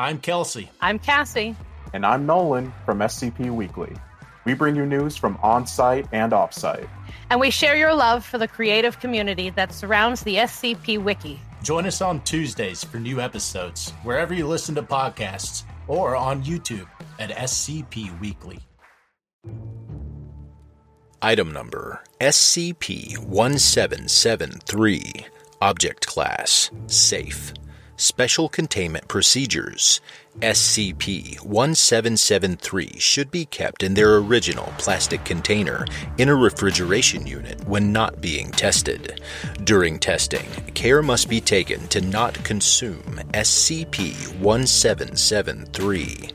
I'm Kelsey. I'm Cassie. And I'm Nolan from SCP Weekly. We bring you news from on site and off site. And we share your love for the creative community that surrounds the SCP Wiki. Join us on Tuesdays for new episodes, wherever you listen to podcasts, or on YouTube at SCP Weekly. Item number SCP 1773. Object Class Safe. Special Containment Procedures SCP 1773 should be kept in their original plastic container in a refrigeration unit when not being tested. During testing, care must be taken to not consume SCP 1773.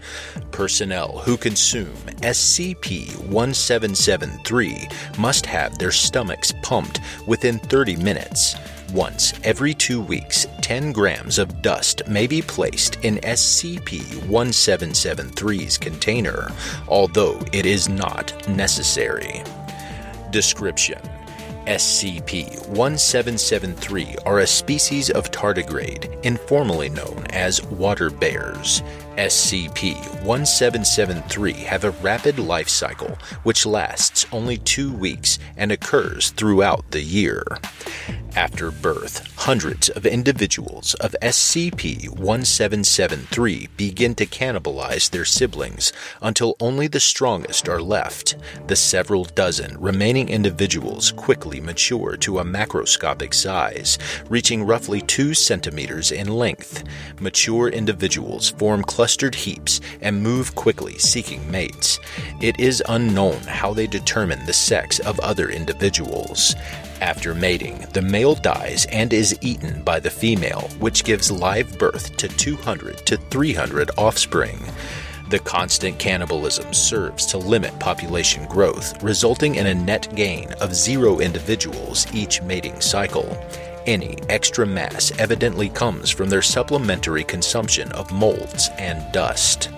Personnel who consume SCP 1773 must have their stomachs pumped within 30 minutes. Once every two weeks, 10 grams of dust may be placed in SCP 1773's container, although it is not necessary. Description SCP 1773 are a species of tardigrade, informally known as water bears. SCP 1773 have a rapid life cycle which lasts only two weeks and occurs throughout the year. After birth, hundreds of individuals of SCP 1773 begin to cannibalize their siblings until only the strongest are left. The several dozen remaining individuals quickly mature to a macroscopic size, reaching roughly 2 centimeters in length. Mature individuals form clustered heaps and move quickly seeking mates. It is unknown how they determine the sex of other individuals. After mating, the male dies and is eaten by the female, which gives live birth to 200 to 300 offspring. The constant cannibalism serves to limit population growth, resulting in a net gain of zero individuals each mating cycle. Any extra mass evidently comes from their supplementary consumption of molds and dust.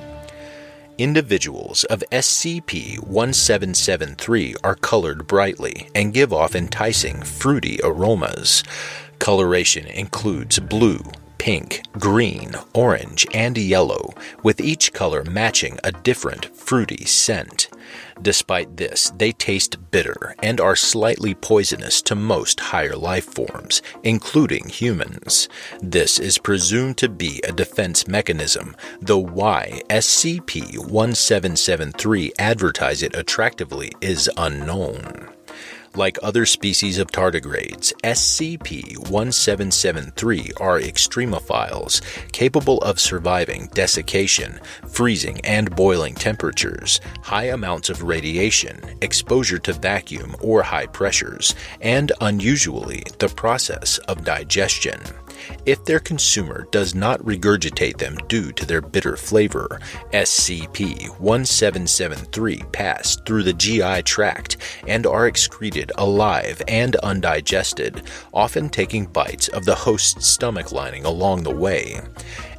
Individuals of SCP 1773 are colored brightly and give off enticing, fruity aromas. Coloration includes blue, pink, green, orange, and yellow, with each color matching a different fruity scent. Despite this, they taste bitter and are slightly poisonous to most higher life forms, including humans. This is presumed to be a defense mechanism, though why SCP 1773 advertise it attractively is unknown. Like other species of tardigrades, SCP-1773 are extremophiles, capable of surviving desiccation, freezing and boiling temperatures, high amounts of radiation, exposure to vacuum or high pressures, and unusually, the process of digestion. If their consumer does not regurgitate them due to their bitter flavor, SCP 1773 pass through the GI tract and are excreted alive and undigested, often taking bites of the host's stomach lining along the way.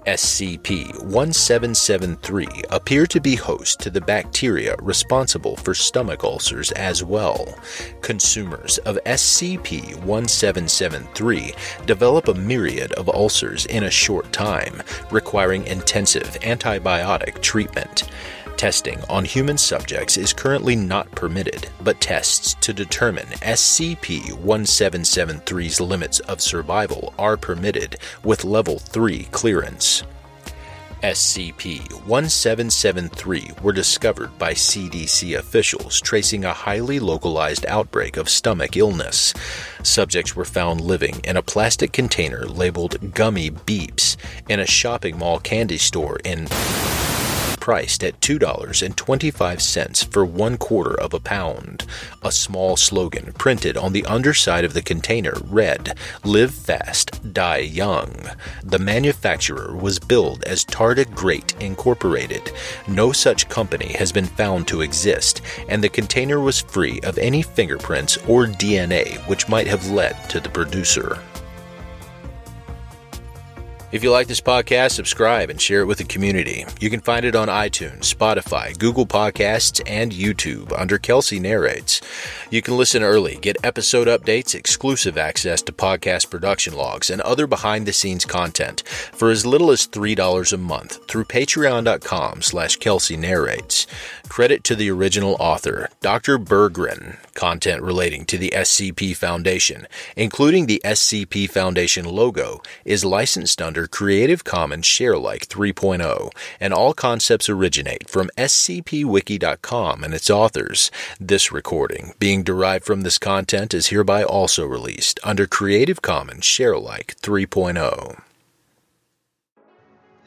SCP-1773 appear to be host to the bacteria responsible for stomach ulcers as well. Consumers of SCP-1773 develop a myriad of ulcers in a short time, requiring intensive antibiotic treatment. Testing on human subjects is currently not permitted, but tests to determine SCP 1773's limits of survival are permitted with Level 3 clearance. SCP 1773 were discovered by CDC officials tracing a highly localized outbreak of stomach illness. Subjects were found living in a plastic container labeled Gummy Beeps in a shopping mall candy store in priced at $2.25 for one quarter of a pound. A small slogan printed on the underside of the container read, Live fast, die young. The manufacturer was billed as Tardigrade Incorporated. No such company has been found to exist, and the container was free of any fingerprints or DNA which might have led to the producer. If you like this podcast, subscribe and share it with the community. You can find it on iTunes, Spotify, Google Podcasts, and YouTube under Kelsey Narrates. You can listen early, get episode updates, exclusive access to podcast production logs, and other behind-the-scenes content for as little as $3 a month through patreon.com slash Kelsey Narrates. Credit to the original author, Dr. Berggren, content relating to the SCP Foundation, including the SCP Foundation logo, is licensed under Creative Commons Sharealike 3.0, and all concepts originate from scpwiki.com and its authors. This recording, being derived from this content, is hereby also released under Creative Commons Sharealike 3.0.